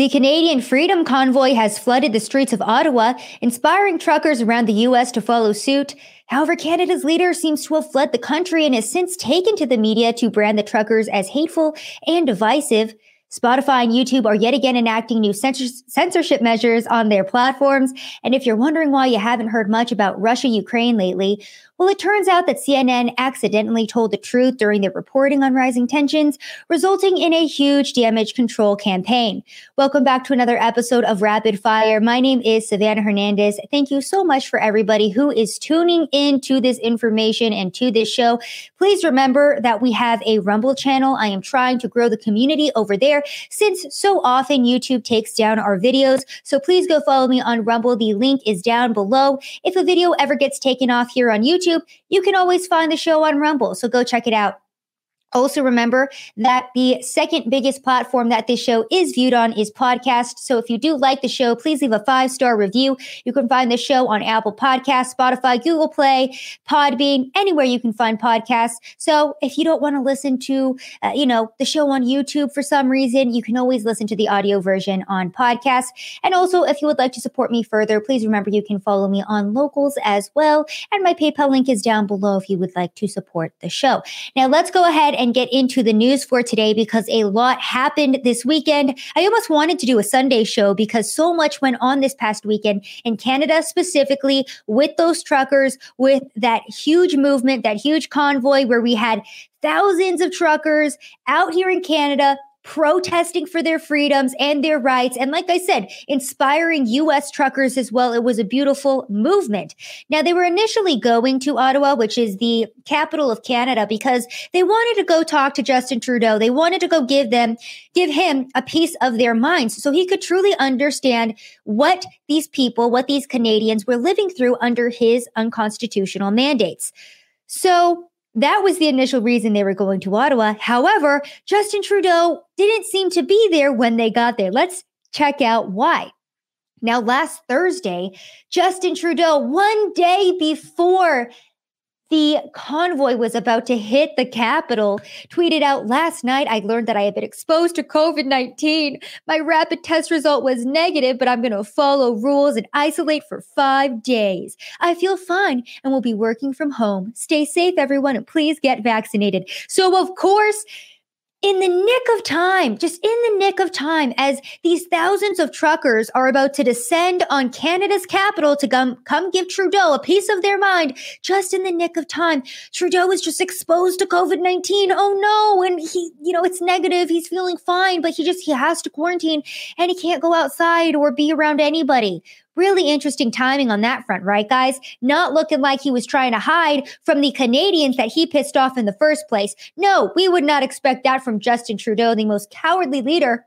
The Canadian Freedom Convoy has flooded the streets of Ottawa, inspiring truckers around the U.S. to follow suit. However, Canada's leader seems to have fled the country and has since taken to the media to brand the truckers as hateful and divisive. Spotify and YouTube are yet again enacting new censorship measures on their platforms. And if you're wondering why you haven't heard much about Russia Ukraine lately, well, it turns out that CNN accidentally told the truth during their reporting on rising tensions, resulting in a huge damage control campaign. Welcome back to another episode of Rapid Fire. My name is Savannah Hernandez. Thank you so much for everybody who is tuning in to this information and to this show. Please remember that we have a Rumble channel. I am trying to grow the community over there since so often YouTube takes down our videos. So please go follow me on Rumble. The link is down below. If a video ever gets taken off here on YouTube, YouTube, you can always find the show on Rumble. So go check it out. Also, remember that the second biggest platform that this show is viewed on is podcast. So, if you do like the show, please leave a five star review. You can find the show on Apple Podcasts, Spotify, Google Play, Podbean, anywhere you can find podcasts. So, if you don't want to listen to, uh, you know, the show on YouTube for some reason, you can always listen to the audio version on podcast. And also, if you would like to support me further, please remember you can follow me on Locals as well. And my PayPal link is down below if you would like to support the show. Now, let's go ahead and get into the news for today because a lot happened this weekend. I almost wanted to do a Sunday show because so much went on this past weekend in Canada, specifically with those truckers, with that huge movement, that huge convoy where we had thousands of truckers out here in Canada protesting for their freedoms and their rights. And like I said, inspiring US truckers as well. It was a beautiful movement. Now, they were initially going to Ottawa, which is the capital of Canada, because they wanted to go talk to Justin Trudeau. They wanted to go give them, give him a piece of their minds so he could truly understand what these people, what these Canadians were living through under his unconstitutional mandates. So that was the initial reason they were going to Ottawa. However, Justin Trudeau didn't seem to be there when they got there. Let's check out why. Now, last Thursday, Justin Trudeau, one day before the convoy was about to hit the capital. Tweeted out last night, I learned that I had been exposed to COVID 19. My rapid test result was negative, but I'm going to follow rules and isolate for five days. I feel fine and will be working from home. Stay safe, everyone, and please get vaccinated. So, of course, in the nick of time, just in the nick of time, as these thousands of truckers are about to descend on Canada's capital to come, come give Trudeau a piece of their mind, just in the nick of time, Trudeau is just exposed to COVID 19. Oh no. And he, you know, it's negative. He's feeling fine, but he just, he has to quarantine and he can't go outside or be around anybody. Really interesting timing on that front, right, guys? Not looking like he was trying to hide from the Canadians that he pissed off in the first place. No, we would not expect that from Justin Trudeau, the most cowardly leader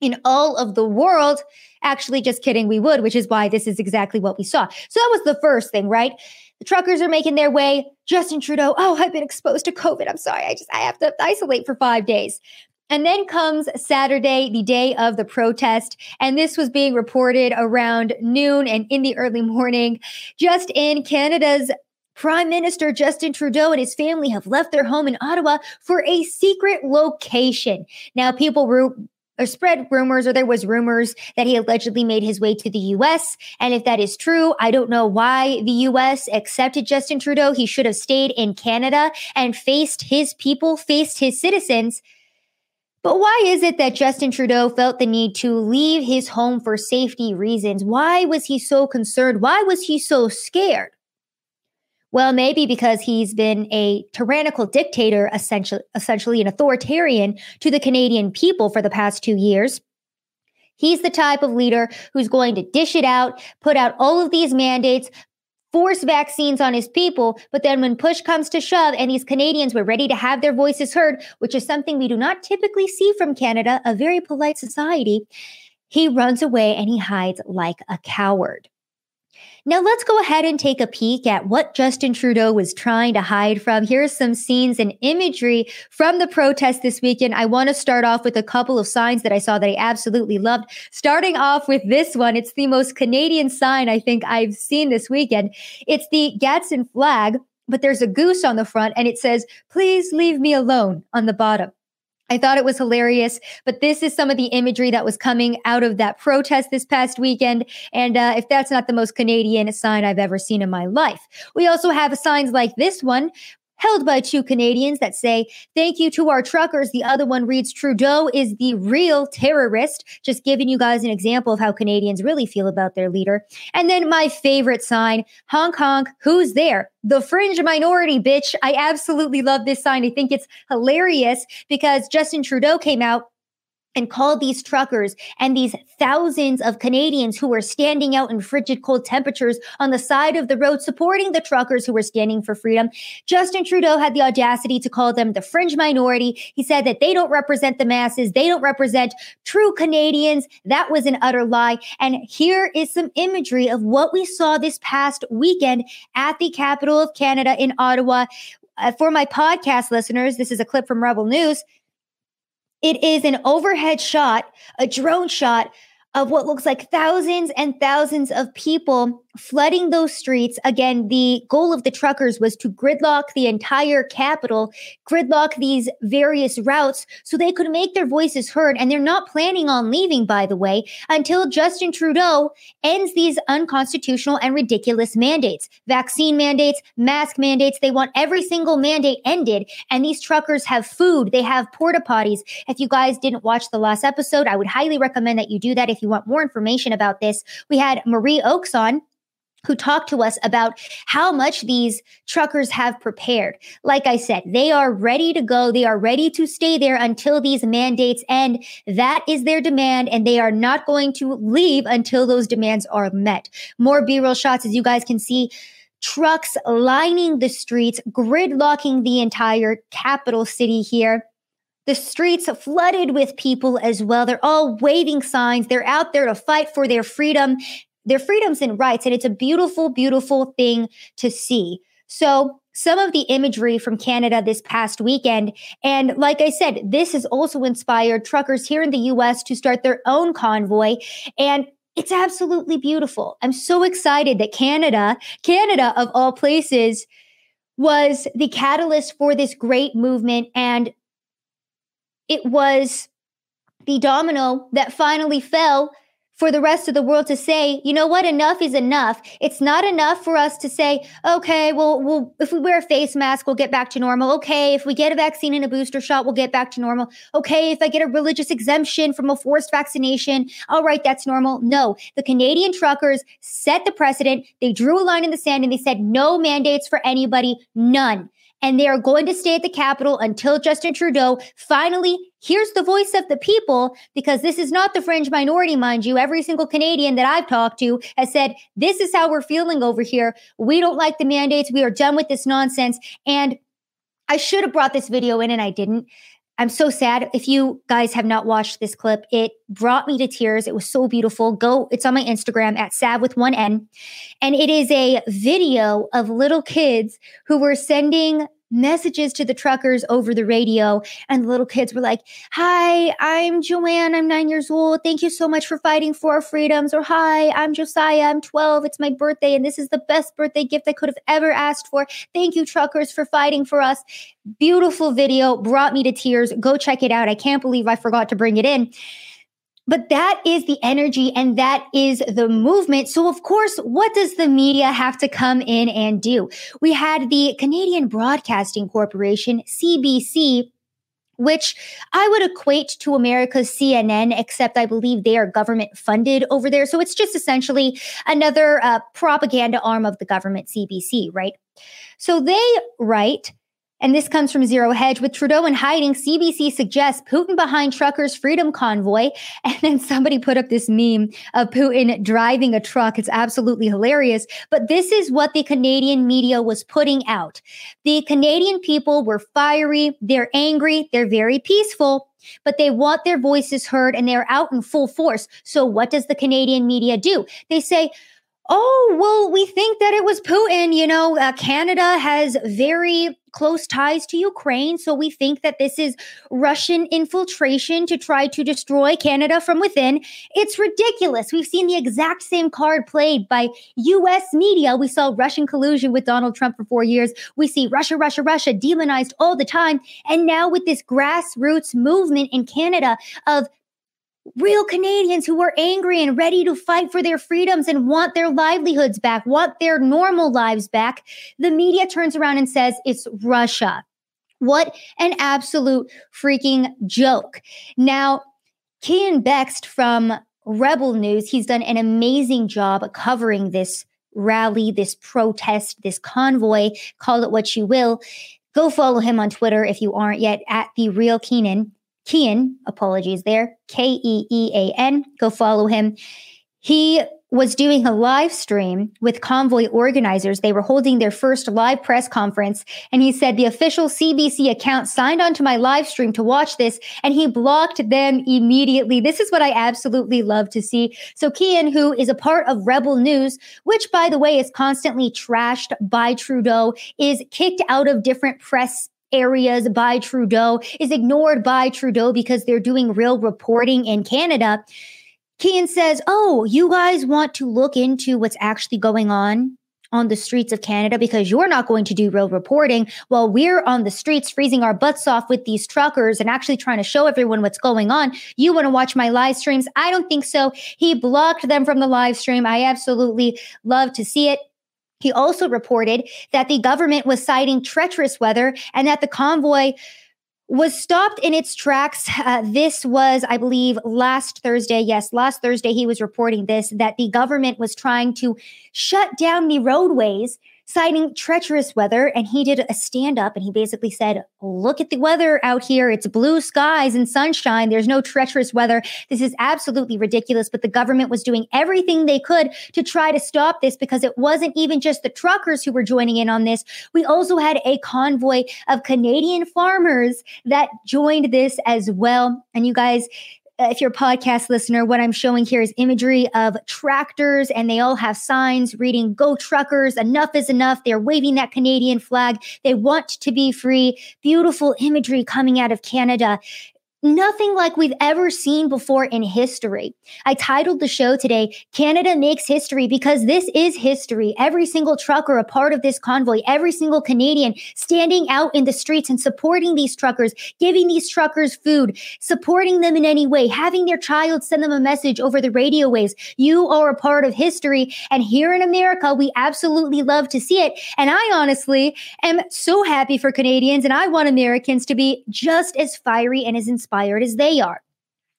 in all of the world. Actually, just kidding, we would, which is why this is exactly what we saw. So that was the first thing, right? The truckers are making their way. Justin Trudeau, oh, I've been exposed to COVID. I'm sorry. I just, I have to isolate for five days. And then comes Saturday, the day of the protest. And this was being reported around noon and in the early morning. Just in Canada's Prime Minister Justin Trudeau and his family have left their home in Ottawa for a secret location. Now, people ru- or spread rumors, or there was rumors that he allegedly made his way to the U.S. And if that is true, I don't know why the U.S. accepted Justin Trudeau. He should have stayed in Canada and faced his people, faced his citizens but why is it that Justin Trudeau felt the need to leave his home for safety reasons? Why was he so concerned? Why was he so scared? Well, maybe because he's been a tyrannical dictator, essentially, essentially an authoritarian to the Canadian people for the past two years. He's the type of leader who's going to dish it out, put out all of these mandates, force vaccines on his people. But then when push comes to shove and these Canadians were ready to have their voices heard, which is something we do not typically see from Canada, a very polite society, he runs away and he hides like a coward. Now let's go ahead and take a peek at what Justin Trudeau was trying to hide from. Here's some scenes and imagery from the protest this weekend. I want to start off with a couple of signs that I saw that I absolutely loved. Starting off with this one, it's the most Canadian sign I think I've seen this weekend. It's the Gadsden flag, but there's a goose on the front and it says, please leave me alone on the bottom. I thought it was hilarious, but this is some of the imagery that was coming out of that protest this past weekend. And uh, if that's not the most Canadian sign I've ever seen in my life, we also have signs like this one held by two Canadians that say, Thank you to our truckers. The other one reads, Trudeau is the real terrorist. Just giving you guys an example of how Canadians really feel about their leader. And then my favorite sign, Hong Kong, who's there? The fringe minority, bitch. I absolutely love this sign. I think it's hilarious because Justin Trudeau came out and called these truckers and these thousands of Canadians who were standing out in frigid cold temperatures on the side of the road supporting the truckers who were standing for freedom. Justin Trudeau had the audacity to call them the fringe minority. He said that they don't represent the masses, they don't represent true Canadians. That was an utter lie. And here is some imagery of what we saw this past weekend at the capital of Canada in Ottawa. Uh, for my podcast listeners, this is a clip from Rebel News. It is an overhead shot, a drone shot of what looks like thousands and thousands of people flooding those streets. Again, the goal of the truckers was to gridlock the entire capital, gridlock these various routes so they could make their voices heard. And they're not planning on leaving, by the way, until Justin Trudeau ends these unconstitutional and ridiculous mandates vaccine mandates, mask mandates. They want every single mandate ended. And these truckers have food, they have porta potties. If you guys didn't watch the last episode, I would highly recommend that you do that if you want more information about this. We had Marie Oakes on who talked to us about how much these truckers have prepared. Like I said, they are ready to go. They are ready to stay there until these mandates end. That is their demand, and they are not going to leave until those demands are met. More B roll shots, as you guys can see. Trucks lining the streets, gridlocking the entire capital city here. The streets flooded with people as well. They're all waving signs. They're out there to fight for their freedom their freedoms and rights. And it's a beautiful, beautiful thing to see. So, some of the imagery from Canada this past weekend. And like I said, this has also inspired truckers here in the US to start their own convoy. And it's absolutely beautiful. I'm so excited that Canada, Canada of all places, was the catalyst for this great movement. And it was the domino that finally fell for the rest of the world to say, you know what, enough is enough. It's not enough for us to say, okay, well, we'll if we wear a face mask, we'll get back to normal. Okay, if we get a vaccine and a booster shot, we'll get back to normal. Okay, if I get a religious exemption from a forced vaccination, all right, that's normal. No, the Canadian truckers set the precedent. They drew a line in the sand and they said no mandates for anybody, none and they are going to stay at the capital until Justin Trudeau finally hears the voice of the people, because this is not the fringe minority, mind you. Every single Canadian that I've talked to has said, This is how we're feeling over here. We don't like the mandates. We are done with this nonsense. And I should have brought this video in and I didn't. I'm so sad. If you guys have not watched this clip, it brought me to tears. It was so beautiful. Go, it's on my Instagram at Sav with one N. And it is a video of little kids who were sending messages to the truckers over the radio. And the little kids were like, Hi, I'm Joanne. I'm nine years old. Thank you so much for fighting for our freedoms. Or Hi, I'm Josiah. I'm 12. It's my birthday. And this is the best birthday gift I could have ever asked for. Thank you, truckers, for fighting for us. Beautiful video. Brought me to tears. Go check it out. I can't believe I forgot to bring it in. But that is the energy and that is the movement. So, of course, what does the media have to come in and do? We had the Canadian Broadcasting Corporation, CBC, which I would equate to America's CNN, except I believe they are government funded over there. So it's just essentially another uh, propaganda arm of the government, CBC, right? So they write and this comes from Zero Hedge. With Trudeau in hiding, CBC suggests Putin behind truckers' freedom convoy. And then somebody put up this meme of Putin driving a truck. It's absolutely hilarious. But this is what the Canadian media was putting out. The Canadian people were fiery, they're angry, they're very peaceful. But they want their voices heard and they're out in full force. So, what does the Canadian media do? They say, oh, well, we think that it was Putin. You know, uh, Canada has very close ties to Ukraine. So we think that this is Russian infiltration to try to destroy Canada from within. It's ridiculous. We've seen the exact same card played by US media. We saw Russian collusion with Donald Trump for four years. We see Russia, Russia, Russia demonized all the time. And now with this grassroots movement in Canada of real Canadians who are angry and ready to fight for their freedoms and want their livelihoods back, want their normal lives back, the media turns around and says it's Russia. What an absolute freaking joke. Now, Keean Bexte from Rebel News, he's done an amazing job covering this rally, this protest, this convoy, call it what you will. Go follow him on Twitter if you aren't yet at the real Keenan. Keean, apologies there, K E E A N. Go follow him. He was doing a live stream with convoy organizers. They were holding their first live press conference. And he said the official CBC account signed onto my live stream to watch this and he blocked them immediately. This is what I absolutely love to see. So Keean, who is a part of Rebel News, which by the way is constantly trashed by Trudeau, is kicked out of different press areas by Trudeau, is ignored by Trudeau because they're doing real reporting in Canada. Keean says, Oh, you guys want to look into what's actually going on on the streets of Canada because you're not going to do real reporting while we're on the streets freezing our butts off with these truckers and actually trying to show everyone what's going on. You want to watch my live streams? I don't think so. He blocked them from the live stream. I absolutely love to see it. He also reported that the government was citing treacherous weather and that the convoy was stopped in its tracks. Uh, this was, I believe, last Thursday. Yes, last Thursday, he was reporting this that the government was trying to shut down the roadways citing treacherous weather. And he did a stand up and he basically said, Look at the weather out here. It's blue skies and sunshine. There's no treacherous weather. This is absolutely ridiculous. But the government was doing everything they could to try to stop this because it wasn't even just the truckers who were joining in on this. We also had a convoy of Canadian farmers that joined this as well. And you guys, if you're a podcast listener, what I'm showing here is imagery of tractors, and they all have signs reading Go Truckers, enough is enough. They're waving that Canadian flag. They want to be free. Beautiful imagery coming out of Canada nothing like we've ever seen before in history. I titled the show today, Canada Makes History, because this is history. Every single trucker a part of this convoy, every single Canadian standing out in the streets and supporting these truckers, giving these truckers food, supporting them in any way, having their child send them a message over the radio waves. You are a part of history. And here in America, we absolutely love to see it. And I honestly am so happy for Canadians and I want Americans to be just as fiery and as inspired inspired as they are.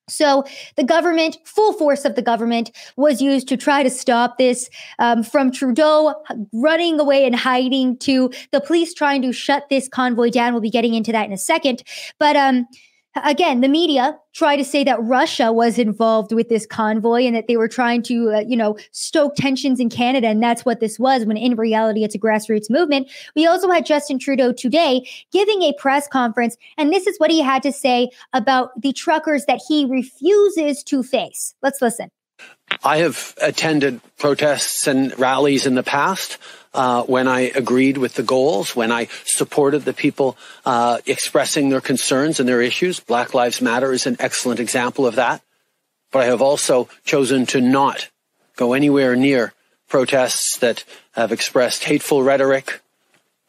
So the government, full force of the government, was used to try to stop this um, from Trudeau running away and hiding to the police trying to shut this convoy down. We'll be getting into that in a second. But um, again, the media try to say that Russia was involved with this convoy and that they were trying to, uh, you know, stoke tensions in Canada. And that's what this was, when in reality, it's a grassroots movement. We also had Justin Trudeau today giving a press conference. And this is what he had to say about the truckers that he refuses to face. Let's listen. I have attended protests and rallies in the past uh, when I agreed with the goals, when I supported the people uh, expressing their concerns and their issues. Black Lives Matter is an excellent example of that. But I have also chosen to not go anywhere near protests that have expressed hateful rhetoric,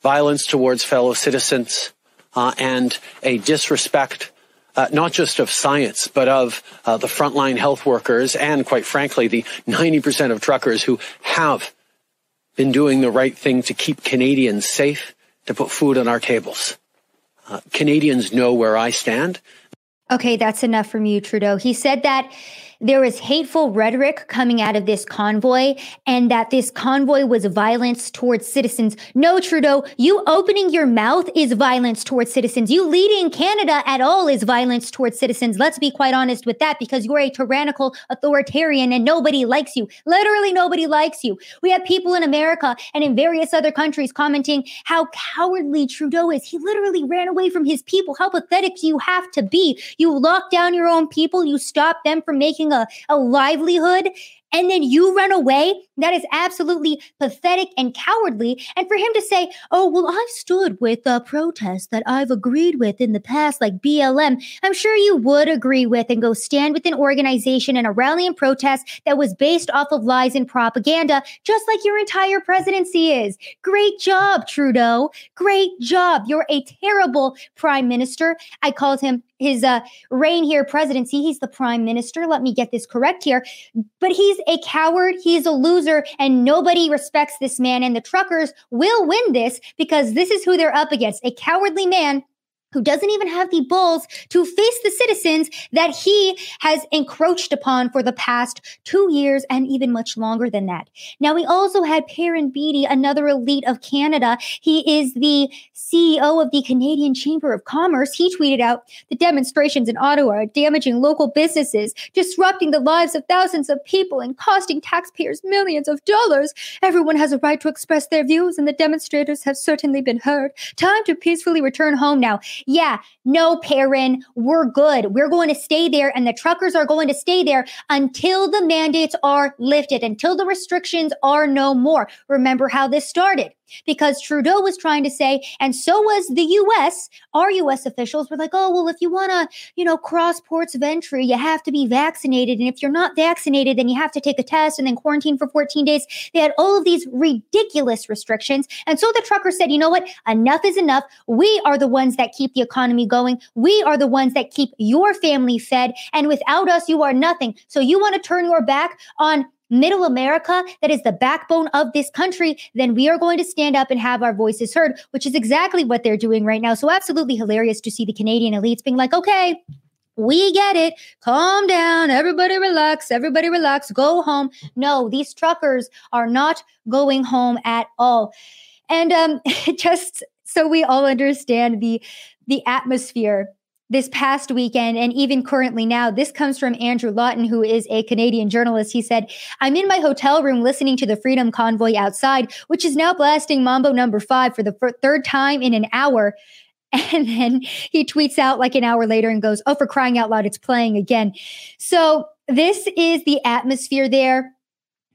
violence towards fellow citizens, uh, and a disrespect uh, not just of science, but of uh, the frontline health workers and, quite frankly, the 90% of truckers who have been doing the right thing to keep Canadians safe, to put food on our tables. Uh, Canadians know where I stand. Okay, that's enough from you, Trudeau. He said that there was hateful rhetoric coming out of this convoy and that this convoy was violence towards citizens. No, Trudeau, you opening your mouth is violence towards citizens. You leading Canada at all is violence towards citizens. Let's be quite honest with that because you're a tyrannical authoritarian and nobody likes you. Literally nobody likes you. We have people in America and in various other countries commenting how cowardly Trudeau is. He literally ran away from his people. How pathetic you have to be? You lock down your own people. You stop them from making a, a livelihood and then you run away. That is absolutely pathetic and cowardly. And for him to say, oh, well, I've stood with the protests that I've agreed with in the past, like BLM, I'm sure you would agree with and go stand with an organization and a rally and protest that was based off of lies and propaganda, just like your entire presidency is. Great job, Trudeau. Great job. You're a terrible prime minister. I called him his uh, reign here presidency. He's the prime minister. Let me get this correct here. But he's a coward. He's a loser, and nobody respects this man. And the truckers will win this because this is who they're up against a cowardly man who doesn't even have the balls to face the citizens that he has encroached upon for the past two years and even much longer than that. Now, we also had Perrin Beatty, another elite of Canada. He is the CEO of the Canadian Chamber of Commerce. He tweeted out the demonstrations in Ottawa are damaging local businesses, disrupting the lives of thousands of people, and costing taxpayers millions of dollars. Everyone has a right to express their views, and the demonstrators have certainly been heard. Time to peacefully return home now yeah, no, Perrin, we're good. We're going to stay there, and the truckers are going to stay there until the mandates are lifted, until the restrictions are no more. Remember how this started because Trudeau was trying to say, and so was the US, our US officials were like, oh, well, if you want to, you know, cross ports of entry, you have to be vaccinated. And if you're not vaccinated, then you have to take a test and then quarantine for 14 days. They had all of these ridiculous restrictions. And so the trucker said, you know what? Enough is enough. We are the ones that keep the economy going. We are the ones that keep your family fed. And without us, you are nothing. So you want to turn your back on middle America, that is the backbone of this country, then we are going to stand up and have our voices heard, which is exactly what they're doing right now. So, absolutely hilarious to see the Canadian elites being like, okay, we get it. Calm down. Everybody relax. Everybody relax. Go home. No, these truckers are not going home at all. And um, just so we all understand the the atmosphere this past weekend and even currently now. This comes from Andrew Lawton, who is a Canadian journalist. He said, I'm in my hotel room listening to the Freedom Convoy outside, which is now blasting Mambo number five for the third time in an hour. And then he tweets out like an hour later and goes, Oh, for crying out loud, it's playing again. So this is the atmosphere there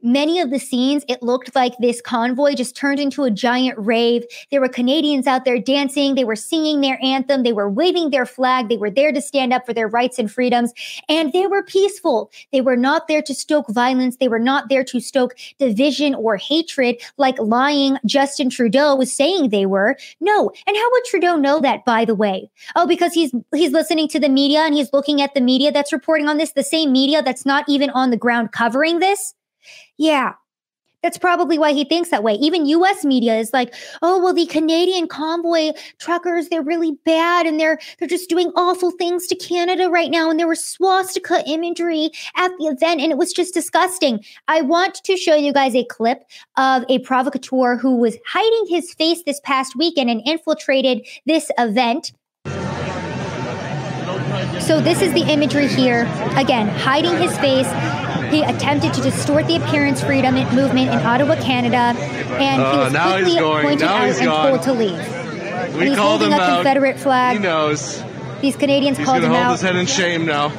many of the scenes, it looked like this convoy just turned into a giant rave. There were Canadians out there dancing, they were singing their anthem, they were waving their flag, they were there to stand up for their rights and freedoms, and they were peaceful. They were not there to stoke violence, they were not there to stoke division or hatred like lying Justin Trudeau was saying they were. No. And how would Trudeau know that by the way? Oh, because he's he's listening to the media and he's looking at the media that's reporting on this, the same media that's not even on the ground covering this. Yeah, that's probably why he thinks that way. Even US media is like, "Oh, well the Canadian convoy truckers, they're really bad and they're they're just doing awful things to Canada right now and there was swastika imagery at the event and it was just disgusting." I want to show you guys a clip of a provocateur who was hiding his face this past weekend and infiltrated this event. So this is the imagery here. Again, hiding his face he attempted to distort the appearance freedom movement in Ottawa, Canada, and he uh, was uh, quickly pointed now out and told to leave. We and he's holding a Confederate flag. He knows. These Canadians he's called him hold out. his head in shame now.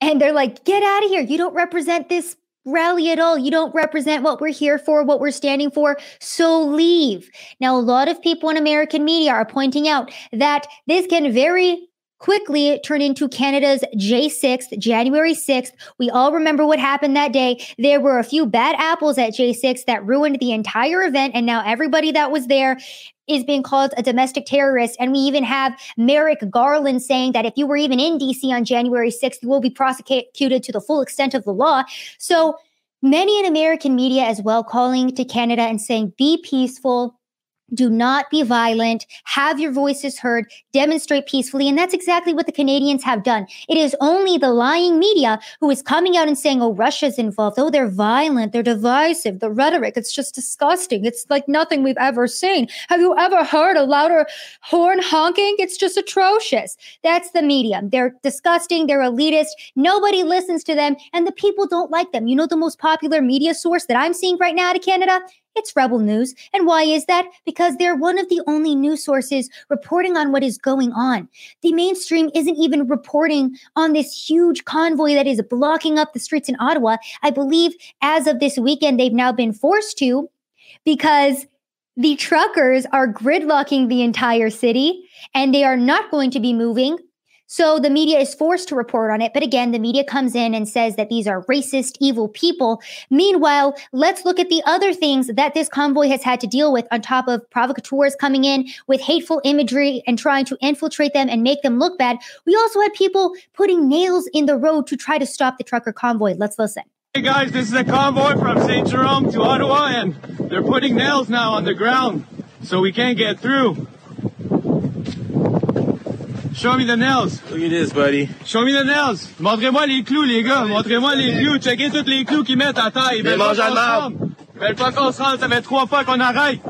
And they're like, "Get out of here! You don't represent this rally at all. You don't represent what we're here for, what we're standing for. So leave. Now, a lot of people in American media are pointing out that this can very quickly turned into Canada's J6th, January 6th. We all remember what happened that day. There were a few bad apples at J6 that ruined the entire event, and now everybody that was there is being called a domestic terrorist. And we even have Merrick Garland saying that if you were even in DC on January 6th, you will be prosecuted to the full extent of the law. So many in American media as well calling to Canada and saying, be peaceful, do not be violent, have your voices heard, demonstrate peacefully. And that's exactly what the Canadians have done. It is only the lying media who is coming out and saying, oh, Russia's involved. Oh, they're violent. They're divisive. The rhetoric, it's just disgusting. It's like nothing we've ever seen. Have you ever heard a louder horn honking? It's just atrocious. That's the media. They're disgusting. They're elitist. Nobody listens to them and the people don't like them. You know, the most popular media source that I'm seeing right now out of Canada? It's Rebel News. And why is that? Because they're one of the only news sources reporting on what is going on. The mainstream isn't even reporting on this huge convoy that is blocking up the streets in Ottawa. I believe as of this weekend, they've now been forced to because the truckers are gridlocking the entire city and they are not going to be moving so the media is forced to report on it. But again, the media comes in and says that these are racist, evil people. Meanwhile, let's look at the other things that this convoy has had to deal with on top of provocateurs coming in with hateful imagery and trying to infiltrate them and make them look bad. We also had people putting nails in the road to try to stop the trucker convoy. Let's listen. Hey guys, this is a convoy from St. Jerome to Ottawa, and they're putting nails now on the ground so we can't get through. Show me the nails. Look at this, buddy. Show me the nails. Montrez-moi les clous, les gars. Montrez-moi les clous. Checkez tous les clous qu'ils mettent à terre. Ils veulent pas qu'on se rende. Ils veulent pas qu'on se rende. Ça fait trois fois qu'on arrête.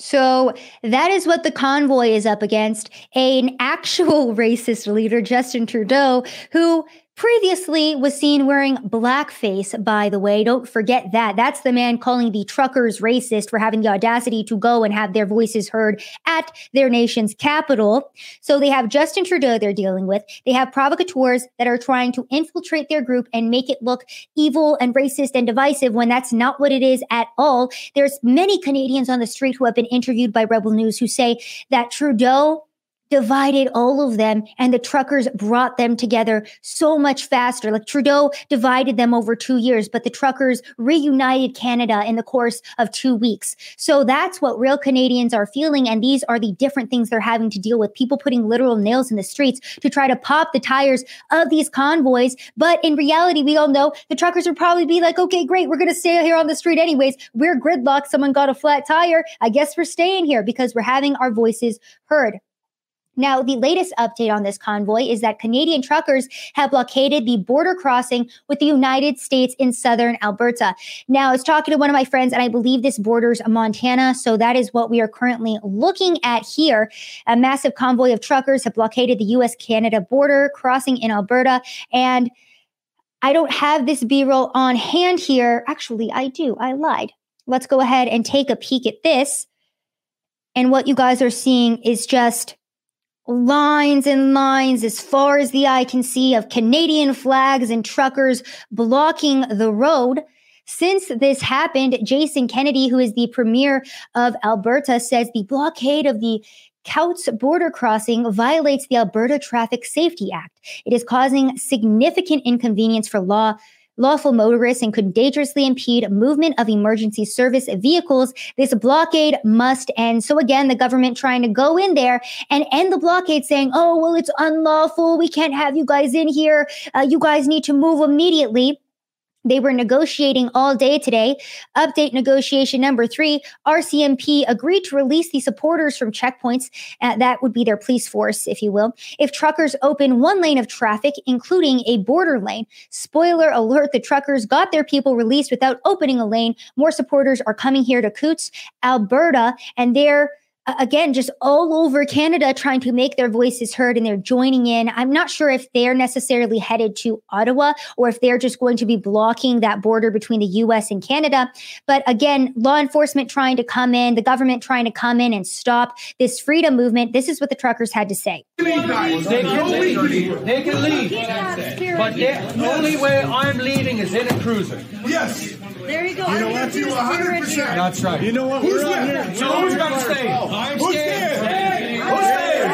So that is what the convoy is up against. An actual racist leader, Justin Trudeau, who previously was seen wearing blackface, by the way. Don't forget that. That's the man calling the truckers racist for having the audacity to go and have their voices heard at their nation's capital. So they have Justin Trudeau they're dealing with. They have provocateurs that are trying to infiltrate their group and make it look evil and racist and divisive when that's not what it is at all. There's many Canadians on the street who have been interviewed by Rebel News who say that Trudeau divided all of them and the truckers brought them together so much faster. Like Trudeau divided them over two years, but the truckers reunited Canada in the course of two weeks. So that's what real Canadians are feeling. And these are the different things they're having to deal with. People putting literal nails in the streets to try to pop the tires of these convoys. But in reality, we all know the truckers would probably be like, okay, great. We're going to stay here on the street anyways. We're gridlocked. Someone got a flat tire. I guess we're staying here because we're having our voices heard. Now, the latest update on this convoy is that Canadian truckers have blockaded the border crossing with the United States in southern Alberta. Now, I was talking to one of my friends, and I believe this borders Montana. So that is what we are currently looking at here. A massive convoy of truckers have blockaded the US Canada border crossing in Alberta. And I don't have this B roll on hand here. Actually, I do. I lied. Let's go ahead and take a peek at this. And what you guys are seeing is just lines and lines as far as the eye can see of Canadian flags and truckers blocking the road. Since this happened, Jason Kenney, who is the premier of Alberta, says the blockade of the Coutts border crossing violates the Alberta Traffic Safety Act. It is causing significant inconvenience for law lawful motorists and could dangerously impede movement of emergency service vehicles. This blockade must end. So again, the government trying to go in there and end the blockade saying, oh, well, it's unlawful. We can't have you guys in here. Uh, you guys need to move immediately. They were negotiating all day today. Update negotiation number three RCMP agreed to release the supporters from checkpoints. Uh, that would be their police force, if you will. If truckers open one lane of traffic, including a border lane. Spoiler alert the truckers got their people released without opening a lane. More supporters are coming here to Coutts, Alberta, and they're again, just all over Canada trying to make their voices heard and they're joining in. I'm not sure if they're necessarily headed to Ottawa or if they're just going to be blocking that border between the US and Canada. But again, law enforcement trying to come in, the government trying to come in and stop this freedom movement. This is what the truckers had to say. They can leave. They can leave. But the only way I'm leaving is in a cruiser. Yes. There you go. You know what? You 100%. That's right. You know what? Who's We're with? here. So who's got to stay? I'm staying. staying? Who's staying?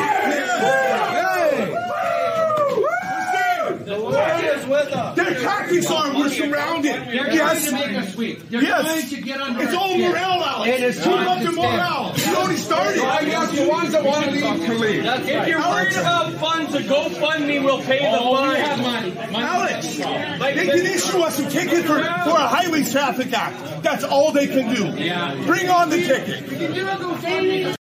Their tactics are we're surrounded. They're Yes. trying to make us weak. They're Yes. trying to get under It's all skin. morale, Alex. It is Too time much to of stand. morale. You already started. I got the ones that want to leave to leave. If you're worried about funds, a GoFundMe will pay the Oh, we fine. have money. Alex, they can issue us a ticket for, for a highway traffic act. That's all they can do. Bring on the ticket.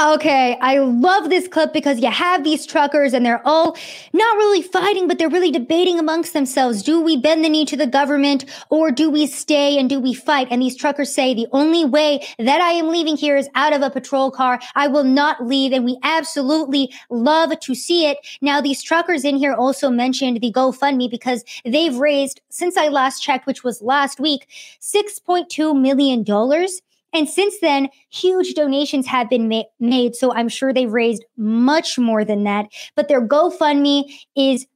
Okay, I love this clip because you have these truckers and they're all not really fighting, but they're really debating amongst themselves. Do we bend the knee to the government or do we stay and do we fight? And these truckers say the only way that I am leaving here is out of a patrol car. I will not leave. And we absolutely love to see it. Now, these truckers in here also mentioned the GoFundMe because they've raised, since I last checked, which was last week, $6.2 million. And since then, huge donations have been ma- made. So I'm sure they've raised much more than that. But their GoFundMe is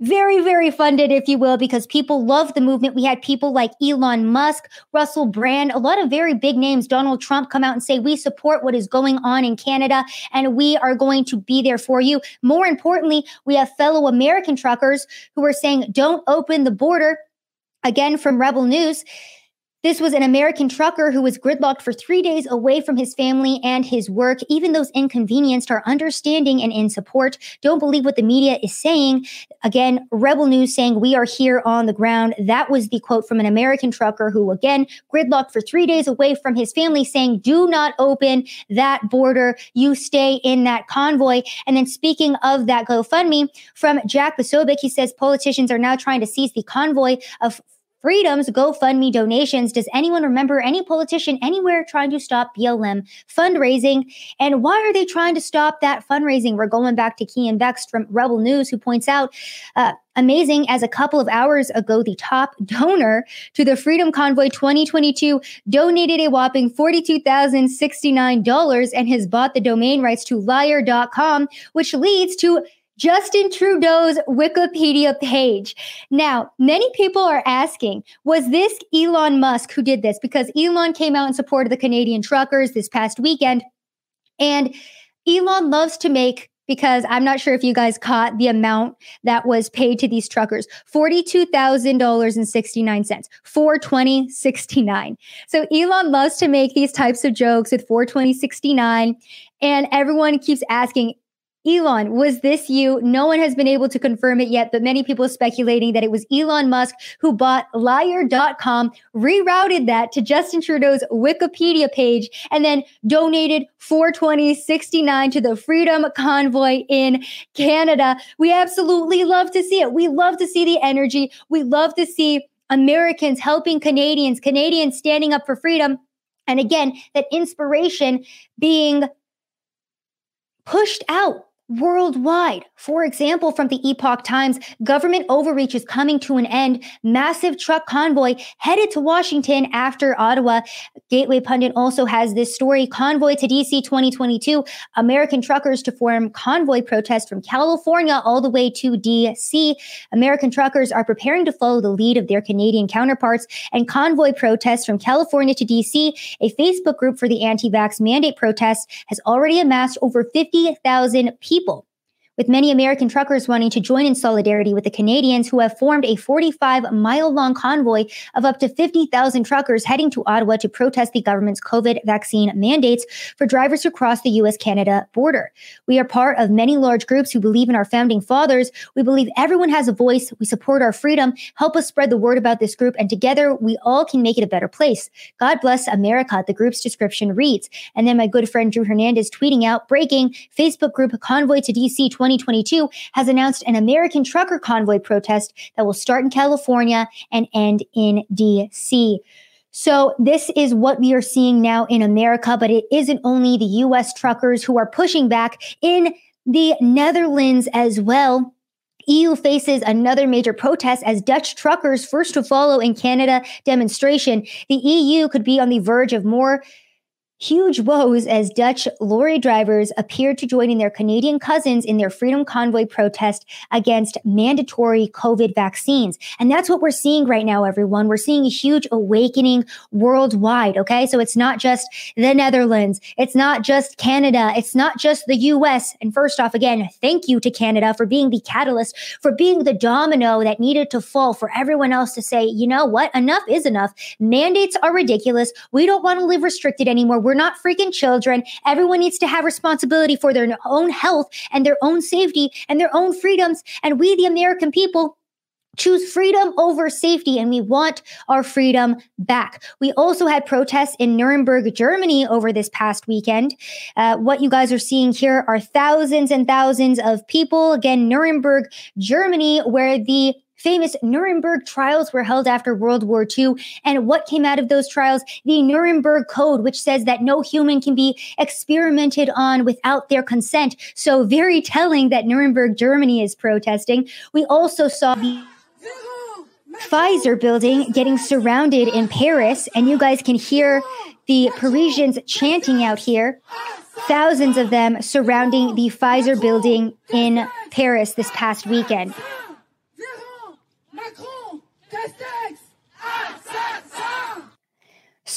very, very funded, if you will, because people love the movement. We had people like Elon Musk, Russell Brand, a lot of very big names, Donald Trump come out and say, we support what is going on in Canada and we are going to be there for you. More importantly, we have fellow American truckers who are saying, don't open the border. Again, from Rebel News. This was an American trucker who was gridlocked for three days away from his family and his work. Even those inconvenienced are understanding and in support. Don't believe what the media is saying. Again, Rebel News saying, We are here on the ground. That was the quote from an American trucker who, again, gridlocked for three days away from his family, saying, Do not open that border. You stay in that convoy. And then speaking of that GoFundMe from Jack Posobiec, he says politicians are now trying to seize the convoy of Freedom's GoFundMe donations. Does anyone remember any politician anywhere trying to stop BLM fundraising? And why are they trying to stop that fundraising? We're going back to Keean Bexte from Rebel News, who points out, uh, amazing as a couple of hours ago, the top donor to the Freedom Convoy 2022 donated a whopping $42,069 and has bought the domain rights to liar.com, which leads to Justin Trudeau's Wikipedia page. Now, many people are asking, was this Elon Musk who did this? Because Elon came out in support of the Canadian truckers this past weekend. And Elon loves to make because I'm not sure if you guys caught the amount that was paid to these truckers. $42,000.69. 420.69. So Elon loves to make these types of jokes with 420.69 and everyone keeps asking Elon, was this you? No one has been able to confirm it yet, but many people speculating that it was Elon Musk who bought liar.com, rerouted that to Justin Trudeau's Wikipedia page, and then donated 420.69 to the Freedom Convoy in Canada. We absolutely love to see it. We love to see the energy. We love to see Americans helping Canadians, Canadians standing up for freedom. And again, that inspiration being pushed out worldwide. For example, from the Epoch Times, government overreach is coming to an end. Massive truck convoy headed to Washington after Ottawa. Gateway Pundit also has this story Convoy to DC 2022. American truckers to form convoy protest from California all the way to DC. American truckers are preparing to follow the lead of their Canadian counterparts and convoy protests from California to DC. A Facebook group for the anti vax mandate protests has already amassed over 50,000 people people with many American truckers wanting to join in solidarity with the Canadians who have formed a 45 mile long convoy of up to 50,000 truckers heading to Ottawa to protest the government's COVID vaccine mandates for drivers who cross the US Canada border. We are part of many large groups who believe in our founding fathers. We believe everyone has a voice. We support our freedom. Help us spread the word about this group, and together we all can make it a better place. God bless America, the group's description reads. And then my good friend Drew Hernandez tweeting out breaking Facebook group Convoy to DC 20. 2022 has announced an American trucker convoy protest that will start in California and end in DC. So this is what we are seeing now in America, but it isn't only the US truckers who are pushing back in the Netherlands as well. EU faces another major protest as Dutch truckers first to follow in Canada demonstration. The EU could be on the verge of more Huge woes as Dutch lorry drivers appeared to join in their Canadian cousins in their Freedom Convoy protest against mandatory COVID vaccines. And that's what we're seeing right now, everyone. We're seeing a huge awakening worldwide. Okay. So it's not just the Netherlands. It's not just Canada. It's not just the US. And first off, again, thank you to Canada for being the catalyst, for being the domino that needed to fall for everyone else to say, you know what? Enough is enough. Mandates are ridiculous. We don't want to live restricted anymore. We're not freaking children. Everyone needs to have responsibility for their own health and their own safety and their own freedoms. And we, the American people, choose freedom over safety and we want our freedom back. We also had protests in Nuremberg, Germany over this past weekend. Uh, what you guys are seeing here are thousands and thousands of people. Again, Nuremberg, Germany, where the famous Nuremberg trials were held after World War II. And what came out of those trials? The Nuremberg Code, which says that no human can be experimented on without their consent. So very telling that Nuremberg, Germany is protesting. We also saw the Pfizer building getting surrounded in Paris, and you guys can hear the Parisians chanting out here. Thousands of them surrounding the Pfizer building in Paris this past weekend.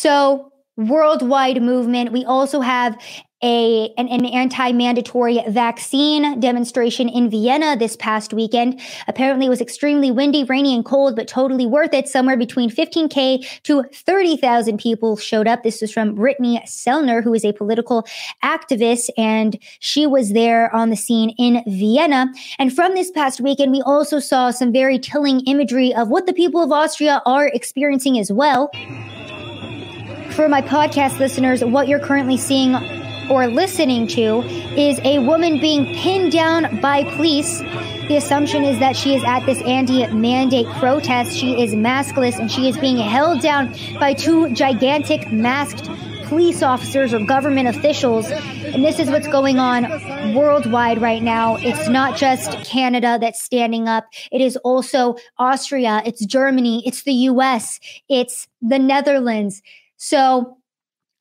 So, worldwide movement. We also have a an, an anti-mandatory vaccine demonstration in Vienna this past weekend. Apparently, it was extremely windy, rainy, and cold, but totally worth it. Somewhere between 15k to 30,000 people showed up. This was from Brittany Sellner, who is a political activist, and she was there on the scene in Vienna. And from this past weekend, we also saw some very telling imagery of what the people of Austria are experiencing as well. For my podcast listeners, what you're currently seeing or listening to is a woman being pinned down by police. The assumption is that she is at this anti mandate protest. She is maskless and she is being held down by two gigantic masked police officers or government officials. And this is what's going on worldwide right now. It's not just Canada that's standing up. It is also Austria. It's Germany. It's the US. It's the Netherlands. So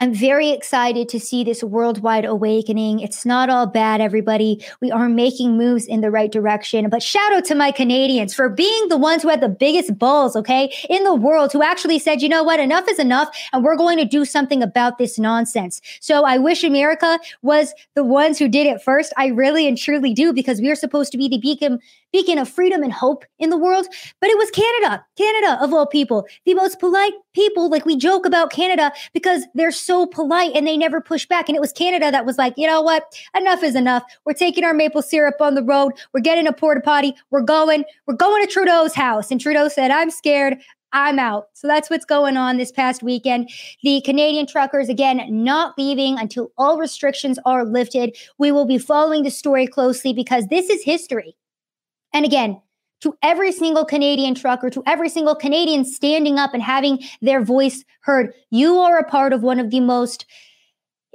I'm very excited to see this worldwide awakening. It's not all bad, everybody. We are making moves in the right direction. But shout out to my Canadians for being the ones who had the biggest balls, okay, in the world, who actually said, you know what, enough is enough, and we're going to do something about this nonsense. So I wish America was the ones who did it first. I really and truly do, because we are supposed to be the beacon beacon of freedom and hope in the world. But it was Canada, Canada of all people, the most polite people. Like we joke about Canada because they're so polite and they never push back. And it was Canada that was like, you know what? Enough is enough. We're taking our maple syrup on the road. We're getting a porta potty. We're going, we're going to Trudeau's house. And Trudeau said, I'm scared. I'm out. So that's what's going on this past weekend. The Canadian truckers, again, not leaving until all restrictions are lifted. We will be following the story closely because this is history. And again, to every single Canadian trucker, to every single Canadian standing up and having their voice heard, you are a part of one of the most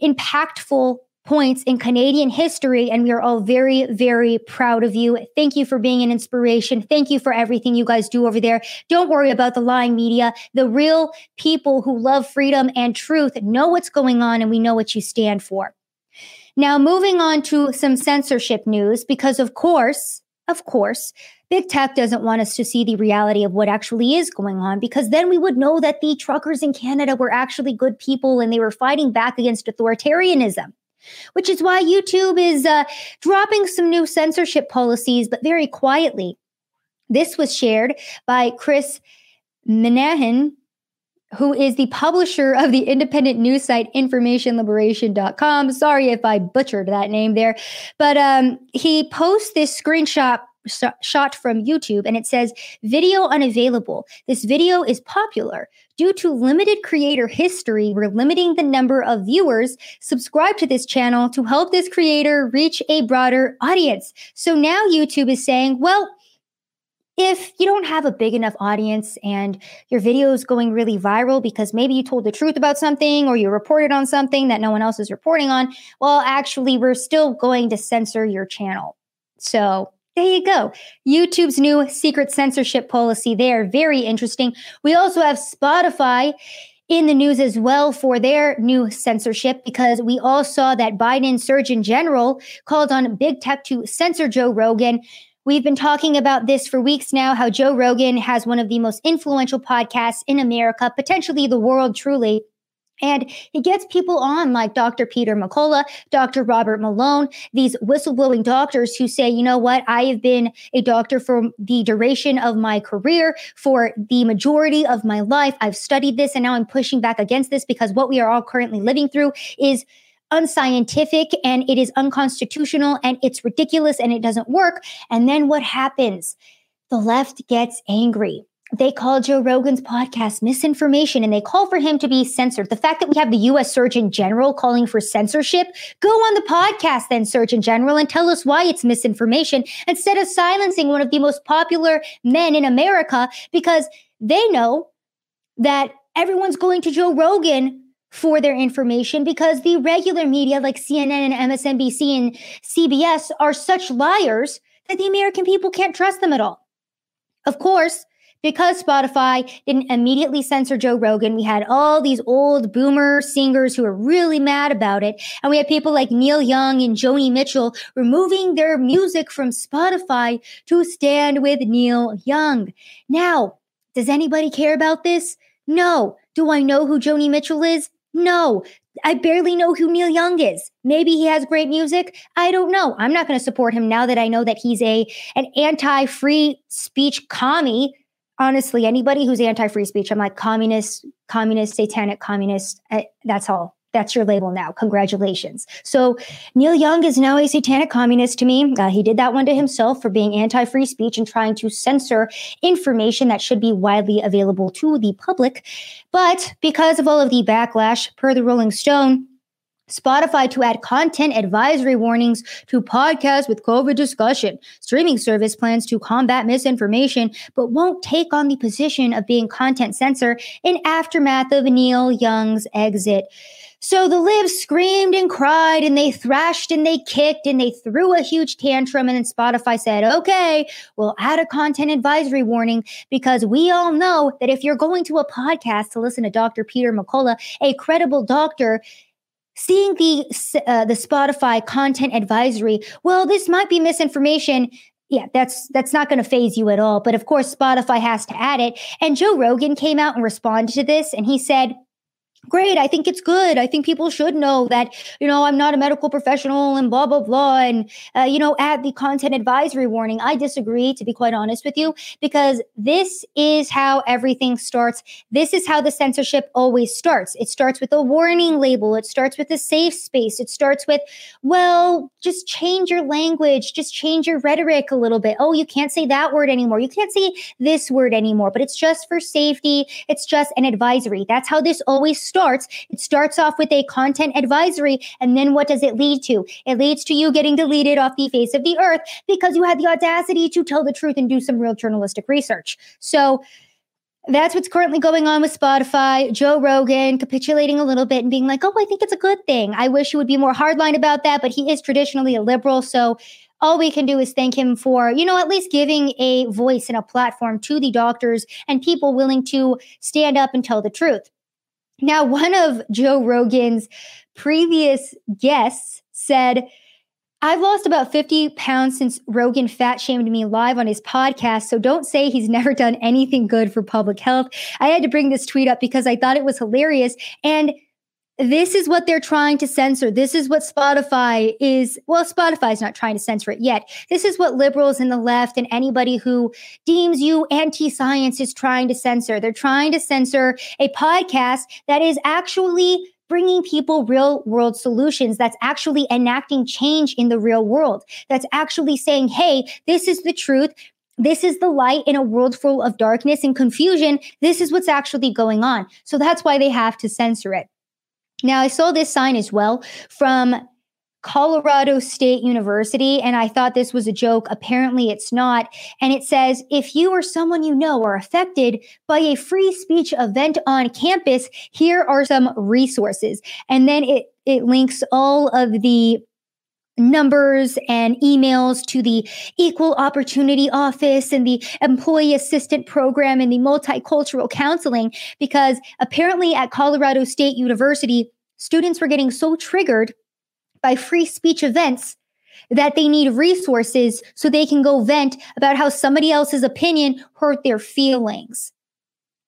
impactful points in Canadian history. And we are all very, very proud of you. Thank you for being an inspiration. Thank you for everything you guys do over there. Don't worry about the lying media. The real people who love freedom and truth know what's going on and we know what you stand for. Now, moving on to some censorship news, because of course, of course, big tech doesn't want us to see the reality of what actually is going on because then we would know that the truckers in Canada were actually good people and they were fighting back against authoritarianism. Which is why YouTube is uh, dropping some new censorship policies, but very quietly. This was shared by Chris Menahan, who is the publisher of the independent news site informationliberation.com. Sorry if I butchered that name there, but um, he posts this screenshot shot from YouTube and it says video unavailable. This video is popular. Due to limited creator history, we're limiting the number of viewers. Subscribe to this channel to help this creator reach a broader audience. So now YouTube is saying, well, if you don't have a big enough audience and your video is going really viral because maybe you told the truth about something or you reported on something that no one else is reporting on, well, actually, we're still going to censor your channel. So there you go. YouTube's new secret censorship policy there. Very interesting. We also have Spotify in the news as well for their new censorship because we all saw that Biden Surgeon General called on big tech to censor Joe Rogan We've been talking about this for weeks now how Joe Rogan has one of the most influential podcasts in America, potentially the world, truly. And he gets people on like Dr. Peter McCullough, Dr. Robert Malone, these whistleblowing doctors who say, you know what, I have been a doctor for the duration of my career, for the majority of my life. I've studied this and now I'm pushing back against this because what we are all currently living through is unscientific and it is unconstitutional and it's ridiculous and it doesn't work. And then what happens? the left gets angry they call Joe Rogan's podcast misinformation and they call for him to be censored. The fact that we have the US Surgeon General calling for censorship, go on the podcast then, Surgeon General, and tell us why it's misinformation instead of silencing one of the most popular men in America because they know that everyone's going to Joe Rogan for their information because the regular media like CNN and MSNBC and CBS are such liars that the American people can't trust them at all. Of course, because Spotify didn't immediately censor Joe Rogan, we had all these old boomer singers who were really mad about it. And we had people like Neil Young and Joni Mitchell removing their music from Spotify to stand with Neil Young. Now, does anybody care about this? No. Do I know who Joni Mitchell is? No. I barely know who Neil Young is. Maybe he has great music. I don't know. I'm not going to support him now that I know that he's a an anti-free speech commie honestly, anybody who's anti free speech, I'm like communist, communist, satanic communist. I, eh, that's all. That's your label now. Congratulations. So Neil Young is now a satanic communist to me. Uh, he did that one to himself for being anti free speech and trying to censor information that should be widely available to the public. But because of all of the backlash, per the Rolling Stone, Spotify to add content advisory warnings to podcasts with COVID discussion. Streaming service plans to combat misinformation, but won't take on the position of being content censor in aftermath of Neil Young's exit. So the libs screamed and cried and they thrashed and they kicked and they threw a huge tantrum. And then Spotify said, okay, we'll add a content advisory warning because we all know that if you're going to a podcast to listen to Dr. Peter McCullough, a credible doctor, seeing the uh, the Spotify content advisory, well, this might be misinformation. Yeah, that's that's not going to faze you at all. But of course, Spotify has to add it. And Joe Rogan came out and responded to this, and he said, great. I think it's good. I think people should know that, you know, I'm not a medical professional and blah, blah, blah. And, uh, you know, add the content advisory warning. I disagree, to be quite honest with you, because this is how everything starts. This is how the censorship always starts. It starts with a warning label, it starts with a safe space, it starts with, well, just change your language, just change your rhetoric a little bit. Oh, you can't say that word anymore. You can't say this word anymore, but it's just for safety. It's just an advisory. That's how this always starts starts. It starts off with a content advisory. And then what does it lead to? It leads to you getting deleted off the face of the earth because you had the audacity to tell the truth and do some real journalistic research. So, that's what's currently going on with Spotify. Joe Rogan capitulating a little bit and being like, oh, I think it's a good thing. I wish he would be more hardline about that, but he is traditionally a liberal. So all we can do is thank him for, you know, at least giving a voice and a platform to the doctors and people willing to stand up and tell the truth. Now, one of Joe Rogan's previous guests said, I've lost about 50 pounds since Rogan fat shamed me live on his podcast. So don't say he's never done anything good for public health. I had to bring this tweet up because I thought it was hilarious. And this is what they're trying to censor. This is what Spotify is. Well, Spotify is not trying to censor it yet. This is what liberals in the left and anybody who deems you anti science is trying to censor. They're trying to censor a podcast that is actually bringing people real world solutions that's actually enacting change in the real world that's actually saying hey this is the truth this is the light in a world full of darkness and confusion this is what's actually going on so that's why they have to censor it now, I saw this sign as well from Colorado State University, and I thought this was a joke. Apparently, it's not. And it says if you or someone you know are affected by a free speech event on campus, here are some resources. And then it, it links all of the numbers and emails to the equal opportunity office and the employee assistant program and the multicultural counseling because apparently at Colorado State University students were getting so triggered by free speech events that they need resources so they can go vent about how somebody else's opinion hurt their feelings.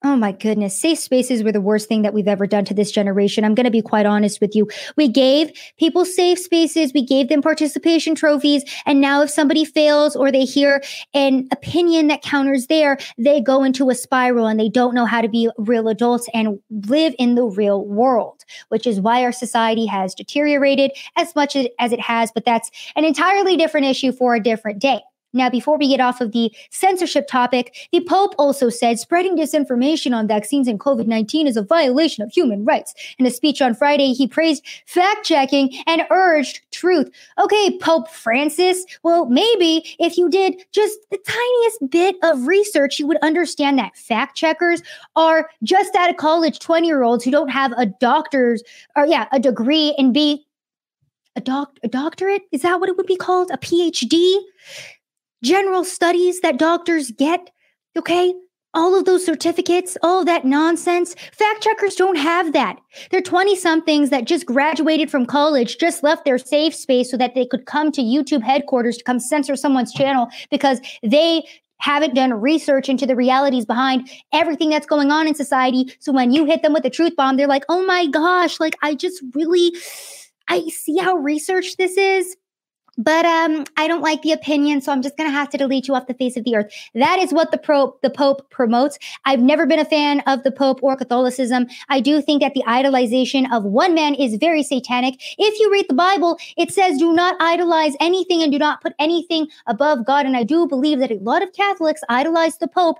Oh my goodness. Safe spaces were the worst thing that we've ever done to this generation. I'm going to be quite honest with you. We gave people safe spaces. We gave them participation trophies. And now if somebody fails or they hear an opinion that counters there, they go into a spiral and they don't know how to be real adults and live in the real world, which is why our society has deteriorated as much as it has. But that's an entirely different issue for a different day. Now, before we get off of the censorship topic, the Pope also said spreading disinformation on vaccines and COVID 19 is a violation of human rights. In a speech on Friday, he praised fact checking and urged truth. Okay, Pope Francis, well, maybe if you did just the tiniest bit of research, you would understand that fact checkers are just out of college 20 year olds who don't have a doctor's or, yeah, a degree and be a doc a doctorate is that what it would be called a phd general studies that doctors get. Okay. All of those certificates, all that nonsense. Fact checkers don't have that. They're 20 somethings that just graduated from college, just left their safe space so that they could come to YouTube headquarters to come censor someone's channel because they haven't done research into the realities behind everything that's going on in society. So when you hit them with a truth bomb, they're like, oh my gosh, like I just really, I see how researched this is. But um, I don't like the opinion, so I'm just going to have to delete you off the face of the earth. That is what the pro- the Pope promotes. I've never been a fan of the Pope or Catholicism. I do think that the idolization of one man is very satanic. If you read the Bible, it says do not idolize anything and do not put anything above God. And I do believe that a lot of Catholics idolize the Pope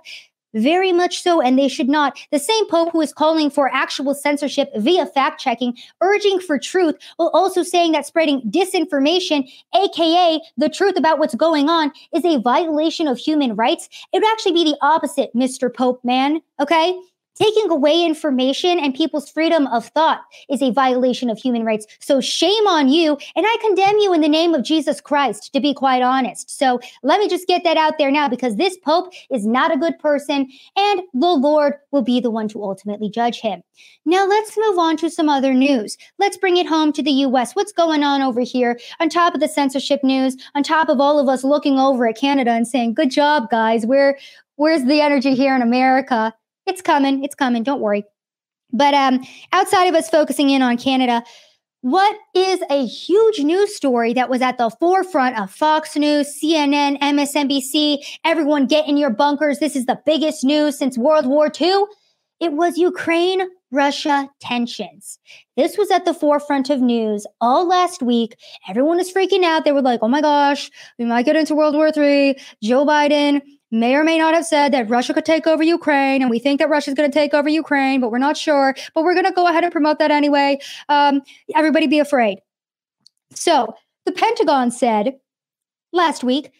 very much so, and they should not. The same Pope who is calling for actual censorship via fact checking, urging for truth, while also saying that spreading disinformation, aka the truth about what's going on, is a violation of human rights. It would actually be the opposite, Mr. Pope man. Okay? Taking away information and people's freedom of thought is a violation of human rights. So shame on you. And I condemn you in the name of Jesus Christ, to be quite honest. So let me just get that out there now because this Pope is not a good person and the Lord will be the one to ultimately judge him. Now let's move on to some other news. Let's bring it home to the US. What's going on over here on top of the censorship news, on top of all of us looking over at Canada and saying, good job, guys. Where, where's the energy here in America? It's coming. It's coming. Don't worry. But um, outside of us focusing in on Canada, what is a huge news story that was at the forefront of Fox News, CNN, MSNBC? Everyone get in your bunkers. This is the biggest news since World War II. It was Ukraine Russia tensions. This was at the forefront of news all last week. Everyone was freaking out. They were like, oh my gosh, we might get into World War III. Joe Biden may or may not have said that Russia could take over Ukraine, and we think that Russia's going to take over Ukraine, but we're not sure. But we're going to go ahead and promote that anyway. Um, everybody be afraid. So the Pentagon said last week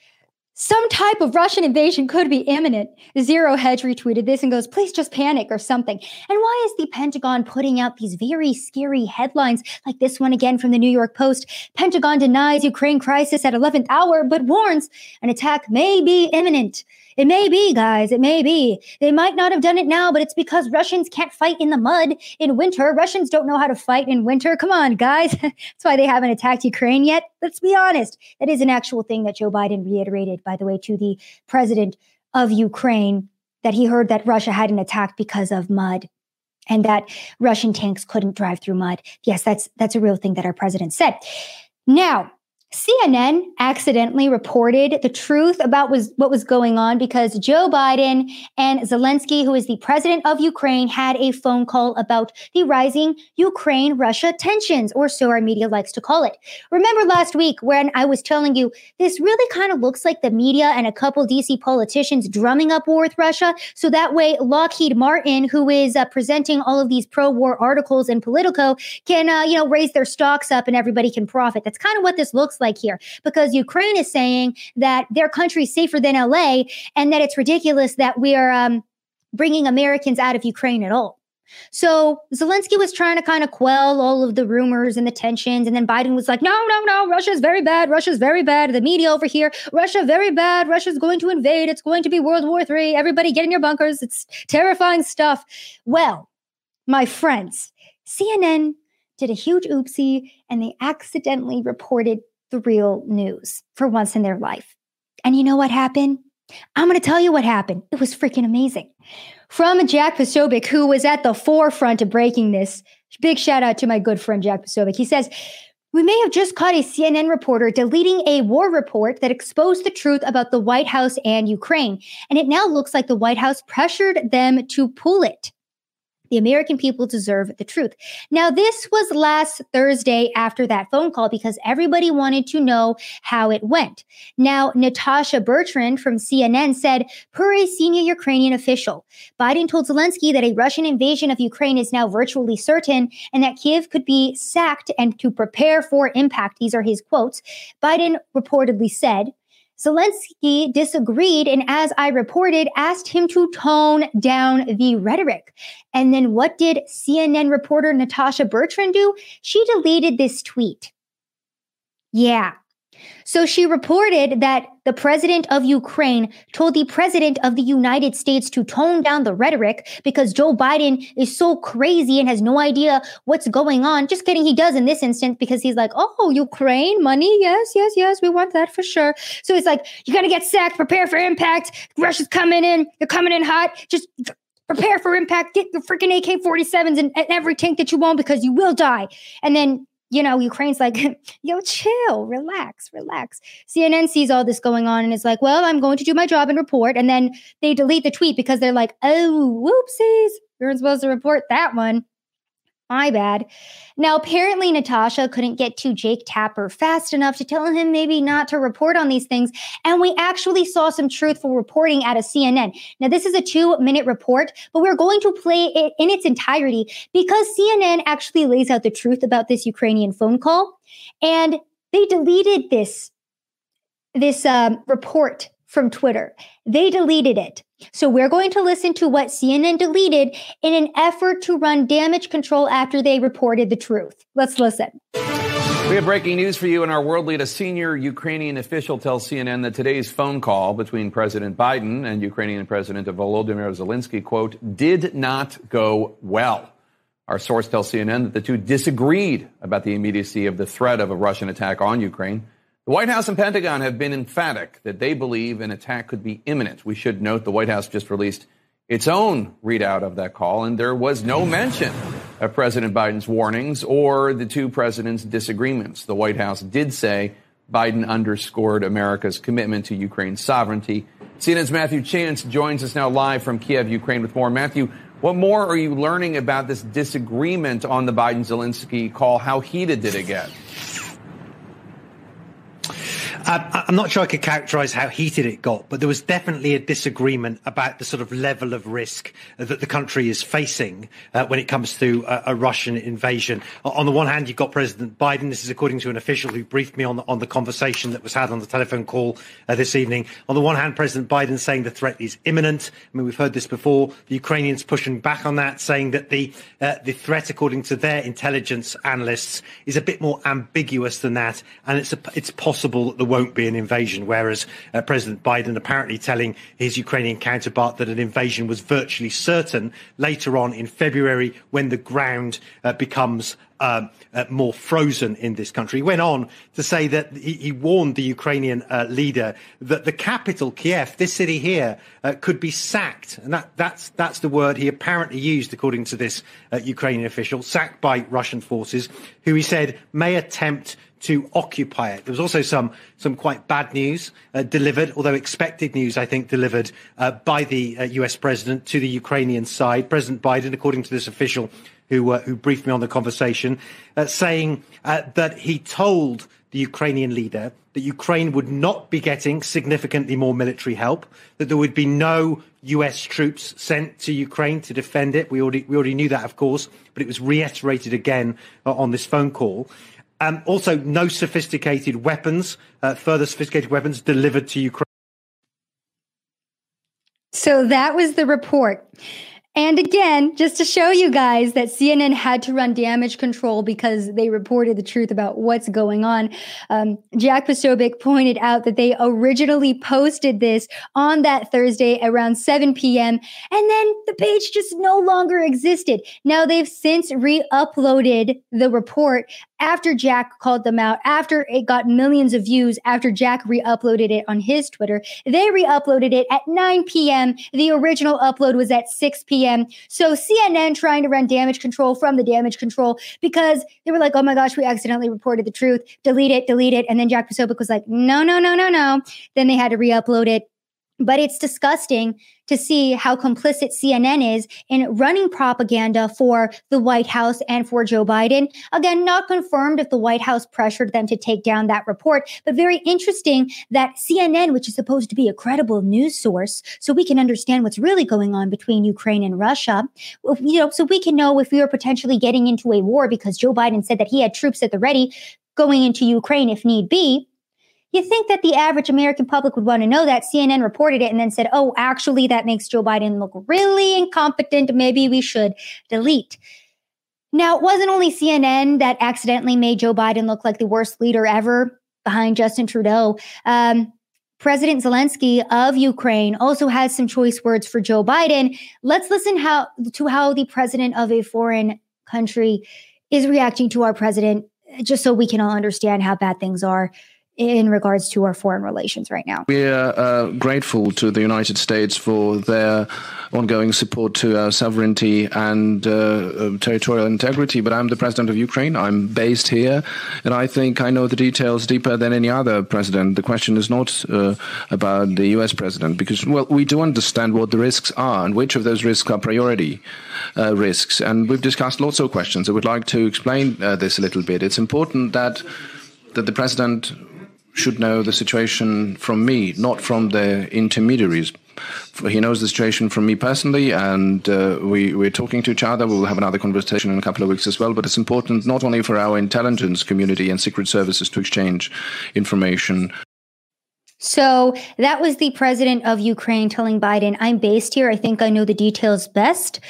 some type of Russian invasion could be imminent. Zero Hedge retweeted this and goes, please just panic or something. And why is the Pentagon putting out these very scary headlines like this one again from the New York Post? Pentagon denies Ukraine crisis at 11th hour, but warns an attack may be imminent. It may be, guys. It may be. They might not have done it now, but it's because Russians can't fight in the mud in winter. Russians don't know how to fight in winter. Come on, guys. That's why they haven't attacked Ukraine yet. Let's be honest. That is an actual thing that Joe Biden reiterated, by the way, to the president of Ukraine that he heard that Russia hadn't attacked because of mud and that Russian tanks couldn't drive through mud. Yes, that's that's a real thing that our president said. Now, CNN accidentally reported the truth about was, what was going on because Joe Biden and Zelensky, who is the president of Ukraine, had a phone call about the rising Ukraine Russia tensions, or so our media likes to call it. Remember last week when I was telling you this really kind of looks like the media and a couple DC politicians drumming up war with Russia? So that way, Lockheed Martin, who is uh, presenting all of these pro war articles in Politico, can, uh, you know, raise their stocks up and everybody can profit. That's kind of what this looks like here because Ukraine is saying that their country is safer than LA and that it's ridiculous that we are um, bringing Americans out of Ukraine at all. So Zelensky was trying to kind of quell all of the rumors and the tensions. And then Biden was like, no, no, no, Russia's very bad. Russia's very bad. The media over here, Russia very bad. Russia's going to invade. It's going to be World War III. Everybody get in your bunkers. It's terrifying stuff. Well, my friends, CNN did a huge oopsie and they accidentally reported the real news for once in their life. And you know what happened? I'm going to tell you what happened. It was freaking amazing. From Jack Posobiec, who was at the forefront of breaking this, big shout out to my good friend Jack Posobiec. He says, we may have just caught a CNN reporter deleting a war report that exposed the truth about the White House and Ukraine. And it now looks like the White House pressured them to pull it. The American people deserve the truth. Now, this was last Thursday after that phone call because everybody wanted to know how it went. Now, Natasha Bertrand from CNN said, per a senior Ukrainian official, Biden told Zelensky that a Russian invasion of Ukraine is now virtually certain and that Kiev could be sacked and to prepare for impact. These are his quotes. Biden reportedly said, Zelensky disagreed and, as I reported, asked him to tone down the rhetoric. And then what did CNN reporter Natasha Bertrand do? She deleted this tweet. Yeah, so she reported that the president of Ukraine told the president of the United States to tone down the rhetoric because Joe Biden is so crazy and has no idea what's going on. Just kidding, he does in this instance because he's like, oh, Ukraine, money, yes, yes, yes, we want that for sure. So it's like, you're going to get sacked, prepare for impact. Russia's coming in, they're coming in hot. Just prepare for impact. Get the freaking AK 47s in, in every tank that you want because you will die. And then you know, Ukraine's like, yo, chill, relax, relax. CNN sees all this going on and is like, well, I'm going to do my job and report. And then they delete the tweet because they're like, oh, whoopsies. You weren't supposed to report that one. My bad. Now, apparently, Natasha couldn't get to Jake Tapper fast enough to tell him maybe not to report on these things. And we actually saw some truthful reporting out of CNN. Now, this is a two minute report, but we're going to play it in its entirety because CNN actually lays out the truth about this Ukrainian phone call. And they deleted this, this um, report from Twitter. They deleted it. So we're going to listen to what CNN deleted in an effort to run damage control after they reported the truth. Let's listen. We have breaking news for you in our world lead. A senior Ukrainian official tells CNN that today's phone call between President Biden and Ukrainian President Volodymyr Zelensky, quote, did not go well. Our source tells CNN that the two disagreed about the immediacy of the threat of a Russian attack on Ukraine. The White House and Pentagon have been emphatic that they believe an attack could be imminent. We should note the White House just released its own readout of that call, and there was no mention of President Biden's warnings or the two presidents' disagreements. The White House did say Biden underscored America's commitment to Ukraine's sovereignty. CNN's Matthew Chance joins us now live from Kiev, Ukraine, with more. Matthew, what more are you learning about this disagreement on the Biden Zelensky call? How heated did it get? Uh, I'm not sure I could characterize how heated it got, but there was definitely a disagreement about the sort of level of risk that the country is facing uh, when it comes to a, a, Russian invasion. On the one hand, you've got President Biden. This is according to an official who briefed me on the, on the conversation that was had on the telephone call uh, this evening. On the one hand, President Biden saying the threat is imminent. I mean, we've heard this before. The Ukrainians pushing back on that, saying that the uh, the threat, according to their intelligence analysts, is a bit more ambiguous than that, and it's a, it's possible that the won't be an invasion, whereas uh, President Biden apparently telling his Ukrainian counterpart that an invasion was virtually certain later on in February when the ground uh, becomes um, uh, more frozen in this country. He went on to say that he, he warned the Ukrainian uh, leader that the capital, Kiev, this city here, uh, could be sacked. And that, that's, that's the word he apparently used, according to this uh, Ukrainian official, sacked by Russian forces, who he said may attempt to occupy it. There was also some some quite bad news uh, delivered, although expected news, I think, delivered uh, by the uh, U.S. president to the Ukrainian side. President Biden, according to this official who uh, who briefed me on the conversation, uh, saying uh, that he told the Ukrainian leader that Ukraine would not be getting significantly more military help, that there would be no US troops sent to Ukraine to defend it. We already, we already knew that, of course, but it was reiterated again uh, on this phone call. Um, also, no sophisticated weapons, uh, further sophisticated weapons delivered to Ukraine. So that was the report. And again, just to show you guys that CNN had to run damage control because they reported the truth about what's going on. Um, Jack Posobiec pointed out that they originally posted this on that Thursday around 7 p.m. and then the page just no longer existed. Now they've since re-uploaded the report after Jack called them out, after it got millions of views, after Jack re-uploaded it on his Twitter. They re-uploaded it at 9 p.m. The original upload was at 6 p.m p.m. So CNN trying to run damage control from the damage control because they were like, oh my gosh, we accidentally reported the truth. Delete it, delete it. And then Jack Posobiec was like, no, no, no, no, no. Then they had to re upload it but it's disgusting to see how complicit CNN is in running propaganda for the White House and for Joe Biden. Again, not confirmed if the White House pressured them to take down that report, but very interesting that CNN, which is supposed to be a credible news source, so we can understand what's really going on between Ukraine and Russia, you know, so we can know if we are potentially getting into a war because Joe Biden said that he had troops at the ready going into Ukraine if need be. You think that the average American public would want to know that CNN reported it and then said, oh, actually, that makes Joe Biden look really incompetent. Maybe we should delete. Now, it wasn't only CNN that accidentally made Joe Biden look like the worst leader ever behind Justin Trudeau. Um, President Zelensky of Ukraine also has some choice words for Joe Biden. Let's listen how to how the president of a foreign country is reacting to our president, just so we can all understand how bad things are in regards to our foreign relations right now. We are uh, grateful to the United States for their ongoing support to our sovereignty and uh, uh, territorial integrity. But I'm the president of Ukraine. I'm based here, and I think I know the details deeper than any other president. The question is not uh, about the U.S. president because, well, we do understand what the risks are and which of those risks are priority uh, risks. And we've discussed lots of questions. I would like to explain uh, this a little bit. It's important that that the president should know the situation from me, not from the intermediaries. He knows the situation from me personally, and uh, we, we're talking to each other. We'll have another conversation in a couple of weeks as well. But it's important not only for our intelligence community and secret services to exchange information. So that was the president of Ukraine telling Biden, I'm based here. I think I know the details best.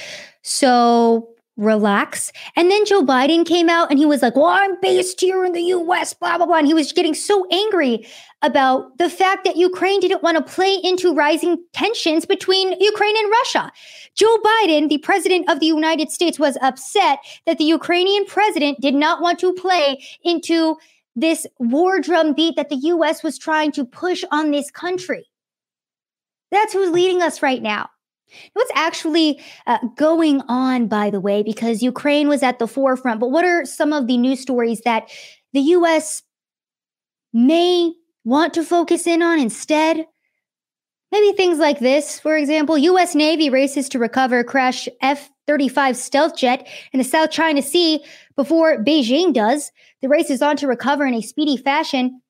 So relax. And then Joe Biden came out and he was like, Well, I'm based here in the US, blah, blah, blah. And he was getting so angry about the fact that Ukraine didn't want to play into rising tensions between Ukraine and Russia. Joe Biden, the president of the United States, was upset that the Ukrainian president did not want to play into this war drum beat that the US was trying to push on this country. That's who's leading us right now. What's actually uh, going on, by the way, because Ukraine was at the forefront, but what are some of the news stories that the US may want to focus in on instead? Maybe things like this, for example, US Navy races to recover crash F 35 stealth jet in the South China Sea before Beijing does. The race is on to recover in a speedy fashion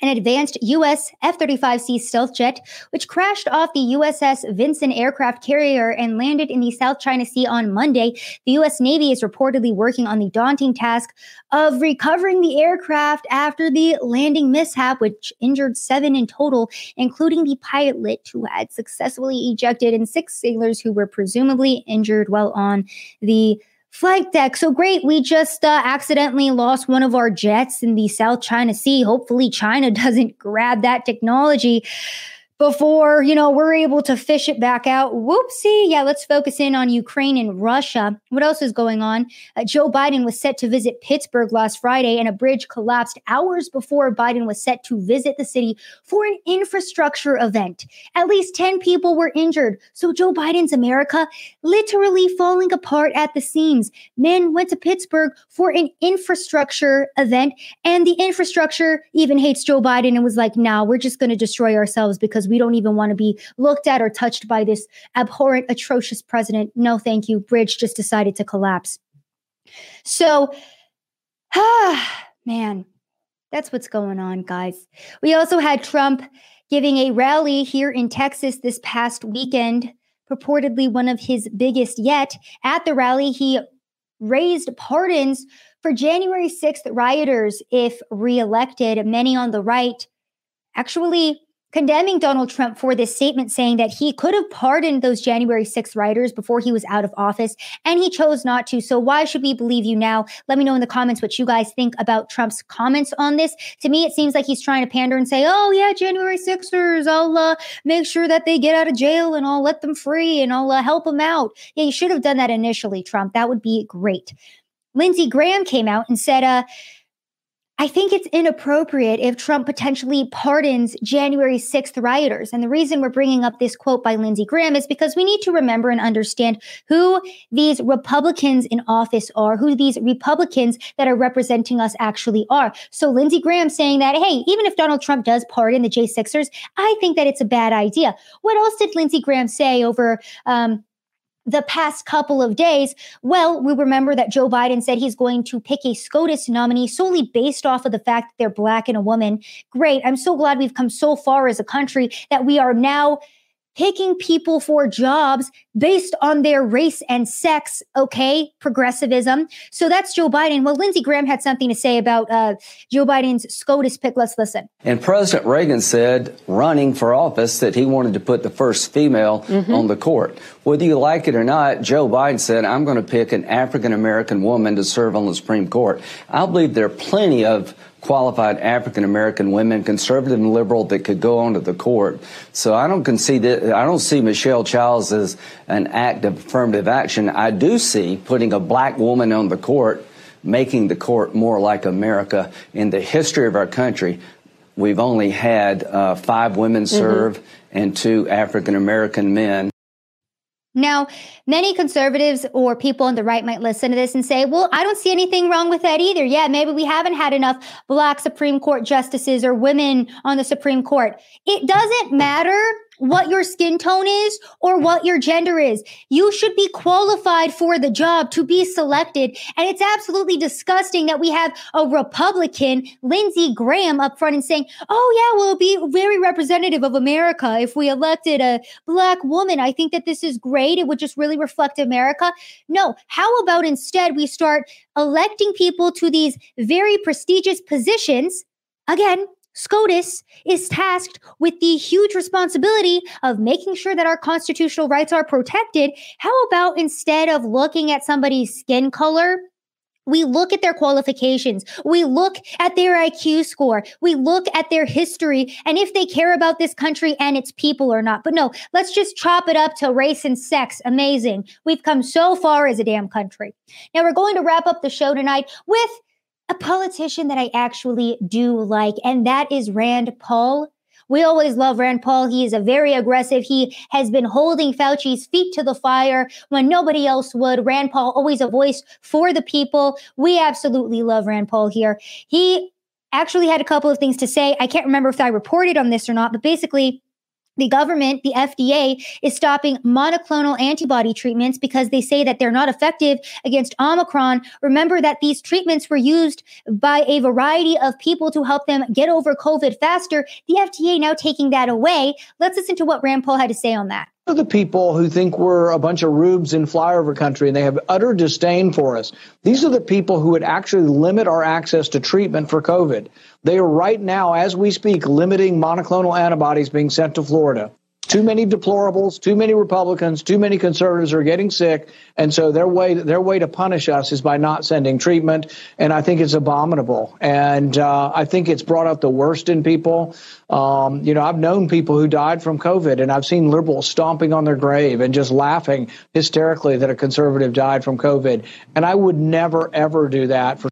an advanced U.S. F 35C stealth jet, which crashed off the USS Vinson aircraft carrier and landed in the South China Sea on Monday. The U.S. Navy is reportedly working on the daunting task of recovering the aircraft after the landing mishap, which injured seven in total, including the pilot who had successfully ejected and six sailors who were presumably injured while on the flight deck. So great. We just uh, accidentally lost one of our jets in the South China Sea. Hopefully, China doesn't grab that technology before, you know, we're able to fish it back out. Whoopsie. Yeah, let's focus in on Ukraine and Russia. What else is going on? Uh, Joe Biden was set to visit Pittsburgh last Friday, and a bridge collapsed hours before Biden was set to visit the city for an infrastructure event. At least 10 people were injured. So Joe Biden's America literally falling apart at the seams. Men went to Pittsburgh for an infrastructure event, and the infrastructure even hates Joe Biden and was like, nah, we're just going to destroy ourselves because we don't even want to be looked at or touched by this abhorrent, atrocious president. No, thank you. Bridge just decided to collapse. So, ah, man, that's what's going on, guys. We also had Trump giving a rally here in Texas this past weekend, purportedly one of his biggest yet. At the rally, he raised pardons for January 6th rioters if reelected. Many on the right actually condemning Donald Trump for this statement saying that he could have pardoned those January 6th rioters before he was out of office, and he chose not to. So, why should we believe you now? Let me know in the comments what you guys think about Trump's comments on this. To me, it seems like he's trying to pander and say, oh, yeah, January 6ers, I'll uh, make sure that they get out of jail and I'll let them free and I'll uh, help them out. Yeah, you should have done that initially, Trump. That would be great. Lindsey Graham came out and said, uh, I think it's inappropriate if Trump potentially pardons January 6th rioters. And the reason we're bringing up this quote by Lindsey Graham is because we need to remember and understand who these Republicans in office are, who these Republicans that are representing us actually are. So Lindsey Graham saying that, hey, even if Donald Trump does pardon the J6ers, I think that it's a bad idea. What else did Lindsey Graham say over um, the past couple of days, well, we remember that Joe Biden said he's going to pick a SCOTUS nominee solely based off of the fact that they're black and a woman. Great. I'm so glad we've come so far as a country that we are now picking people for jobs based on their race and sex. Okay, progressivism. So that's Joe Biden. Well, Lindsey Graham had something to say about uh, Joe Biden's SCOTUS pick. Let's listen. And President Reagan said, running for office, that he wanted to put the first female mm-hmm. on the court. Whether you like it or not, Joe Biden said, I'm going to pick an African American woman to serve on the Supreme Court. I believe there are plenty of qualified African American women, conservative and liberal, that could go onto the court. So I don't concede that, I don't see Michelle Childs as an act of affirmative action. I do see putting a black woman on the court, making the court more like America. In the history of our country, we've only had uh, five women mm-hmm. serve mm-hmm. and two African American men. Now, many conservatives or people on the right might listen to this and say, well, I don't see anything wrong with that either. Yeah, maybe we haven't had enough black Supreme Court justices or women on the Supreme Court. It doesn't matter what your skin tone is or what your gender is. You should be qualified for the job to be selected. And it's absolutely disgusting that we have a Republican, Lindsey Graham, up front and saying, oh, yeah, well, it'll be very representative of America if we elected a black woman. I think that this is great. It would just really reflect America. No, how about instead we start electing people to these very prestigious positions? Again, SCOTUS is tasked with the huge responsibility of making sure that our constitutional rights are protected. How about instead of looking at somebody's skin color, we look at their qualifications. We look at their IQ score. We look at their history and if they care about this country and its people or not. But no, let's just chop it up to race and sex. Amazing. We've come so far as a damn country. Now we're going to wrap up the show tonight with a politician that I actually do like, and that is Rand Paul. We always love Rand Paul. He is a very aggressive. He has been holding Fauci's feet to the fire when nobody else would. Rand Paul, always a voice for the people. We absolutely love Rand Paul here. He actually had a couple of things to say. I can't remember if I reported on this or not, but basically, the government, the FDA, is stopping monoclonal antibody treatments because they say that they're not effective against Omicron. Remember that these treatments were used by a variety of people to help them get over COVID faster. The FDA now taking that away. Let's listen to what Rand Paul had to say on that are the people who think we're a bunch of rubes in flyover country and they have utter disdain for us. These are the people who would actually limit our access to treatment for COVID. They are right now, as we speak, limiting monoclonal antibodies being sent to Florida. Too many deplorables, too many Republicans, too many conservatives are getting sick, and so their way their way to punish us is by not sending treatment. And I think it's abominable, and uh, I think it's brought out the worst in people. Um, you know, I've known people who died from COVID, and I've seen liberals stomping on their grave and just laughing hysterically that a conservative died from COVID. And I would never ever do that for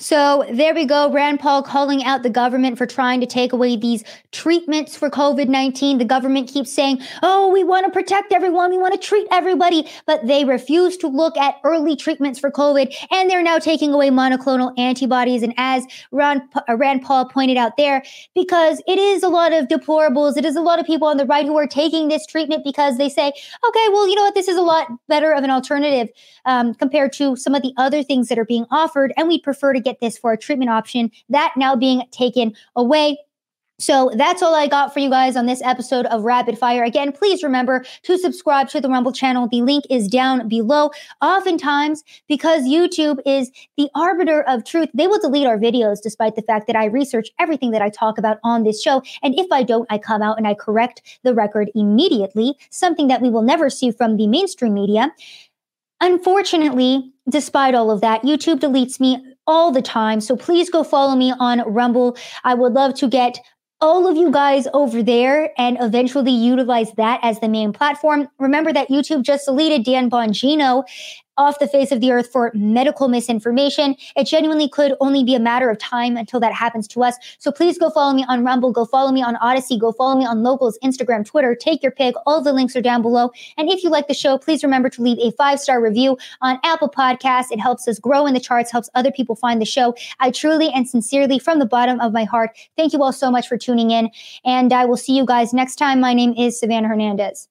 so there we go. Rand Paul calling out the government for trying to take away these treatments for COVID 19. The government keeps saying, oh, we want to protect everyone. We want to treat everybody. But they refuse to look at early treatments for COVID. And they're now taking away monoclonal antibodies. And as Rand, uh, Rand Paul pointed out there, because it is a lot of deplorables, it is a lot of people on the right who are taking this treatment because they say, okay, well, you know what? This is a lot better of an alternative um, compared to some of the other things that are being offered. And we prefer to get get this for a treatment option. That now being taken away. So that's all I got for you guys on this episode of Rapid Fire. Again, please remember to subscribe to the Rumble channel. The link is down below. Oftentimes, because YouTube is the arbiter of truth, they will delete our videos despite the fact that I research everything that I talk about on this show. And if I don't, I come out and I correct the record immediately, something that we will never see from the mainstream media. Unfortunately, despite all of that, YouTube deletes me all the time. So please go follow me on Rumble. I would love to get all of you guys over there and eventually utilize that as the main platform. Remember that YouTube just deleted Dan Bongino off the face of the earth for medical misinformation. It genuinely could only be a matter of time until that happens to us. So please go follow me on Rumble, go follow me on Odysee, go follow me on Locals, Instagram, Twitter, take your pick. All the links are down below. And if you like the show, please remember to leave a five star review on Apple Podcasts. It helps us grow in the charts, helps other people find the show. I truly and sincerely, from the bottom of my heart, thank you all so much for tuning in. And I will see you guys next time. My name is Savannah Hernandez.